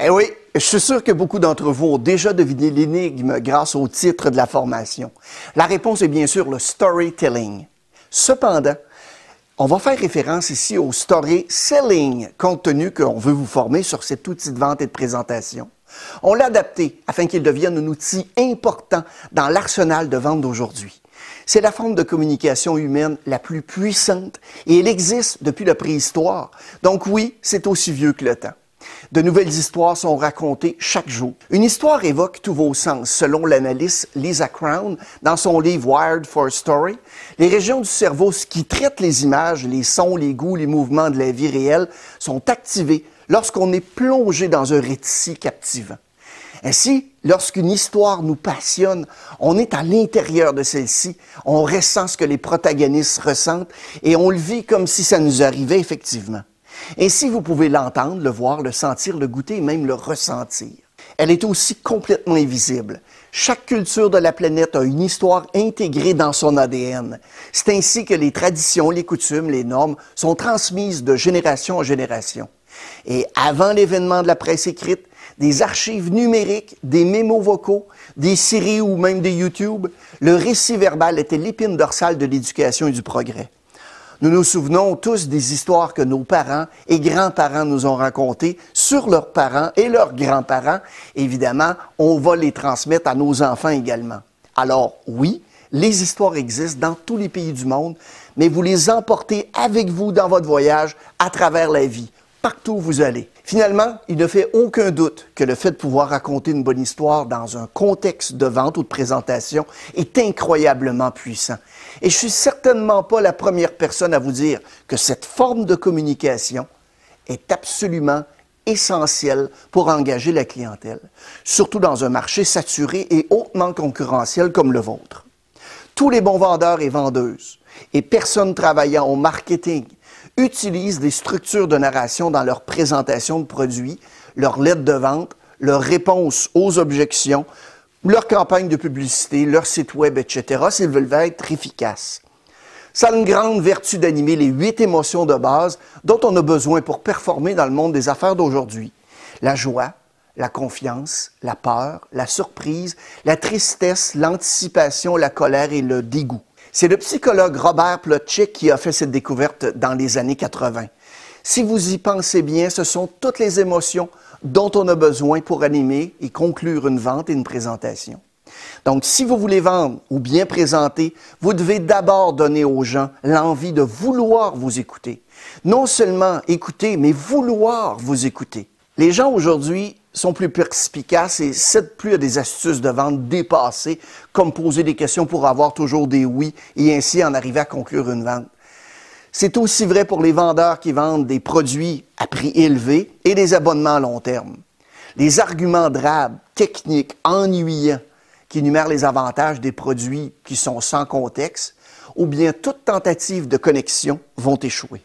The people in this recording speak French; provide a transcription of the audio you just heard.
Eh oui, je suis sûr que beaucoup d'entre vous ont déjà deviné l'énigme grâce au titre de la formation. La réponse est bien sûr le storytelling. Cependant, on va faire référence ici au story selling, compte tenu qu'on veut vous former sur cet outil de vente et de présentation. On l'a adapté afin qu'il devienne un outil important dans l'arsenal de vente d'aujourd'hui. C'est la forme de communication humaine la plus puissante et elle existe depuis la préhistoire. Donc oui, c'est aussi vieux que le temps. De nouvelles histoires sont racontées chaque jour. Une histoire évoque tous vos sens, selon l'analyste Lisa Crown dans son livre Wired for Story. Les régions du cerveau qui traitent les images, les sons, les goûts, les mouvements de la vie réelle sont activées lorsqu'on est plongé dans un récit captivant. Ainsi, lorsqu'une histoire nous passionne, on est à l'intérieur de celle-ci, on ressent ce que les protagonistes ressentent et on le vit comme si ça nous arrivait effectivement. Ainsi, vous pouvez l'entendre, le voir, le sentir, le goûter et même le ressentir. Elle est aussi complètement invisible. Chaque culture de la planète a une histoire intégrée dans son ADN. C'est ainsi que les traditions, les coutumes, les normes sont transmises de génération en génération. Et avant l'événement de la presse écrite, des archives numériques, des mémos vocaux, des séries ou même des YouTube, le récit verbal était l'épine dorsale de l'éducation et du progrès. Nous nous souvenons tous des histoires que nos parents et grands-parents nous ont racontées sur leurs parents et leurs grands-parents. Évidemment, on va les transmettre à nos enfants également. Alors oui, les histoires existent dans tous les pays du monde, mais vous les emportez avec vous dans votre voyage à travers la vie, partout où vous allez. Finalement, il ne fait aucun doute que le fait de pouvoir raconter une bonne histoire dans un contexte de vente ou de présentation est incroyablement puissant. Et je suis certainement pas la première personne à vous dire que cette forme de communication est absolument essentielle pour engager la clientèle, surtout dans un marché saturé et hautement concurrentiel comme le vôtre. Tous les bons vendeurs et vendeuses et personnes travaillant au marketing, utilisent des structures de narration dans leur présentation de produits, leur lettre de vente, leur réponse aux objections, leur campagne de publicité, leur site web, etc., s'ils veulent être efficaces. Ça a une grande vertu d'animer les huit émotions de base dont on a besoin pour performer dans le monde des affaires d'aujourd'hui. La joie, la confiance, la peur, la surprise, la tristesse, l'anticipation, la colère et le dégoût. C'est le psychologue Robert Plotchick qui a fait cette découverte dans les années 80. Si vous y pensez bien, ce sont toutes les émotions dont on a besoin pour animer et conclure une vente et une présentation. Donc, si vous voulez vendre ou bien présenter, vous devez d'abord donner aux gens l'envie de vouloir vous écouter. Non seulement écouter, mais vouloir vous écouter. Les gens aujourd'hui sont plus perspicaces et cèdent plus à des astuces de vente dépassées, comme poser des questions pour avoir toujours des oui et ainsi en arriver à conclure une vente. C'est aussi vrai pour les vendeurs qui vendent des produits à prix élevé et des abonnements à long terme. Les arguments drabes, techniques, ennuyants, qui énumèrent les avantages des produits qui sont sans contexte, ou bien toute tentative de connexion vont échouer.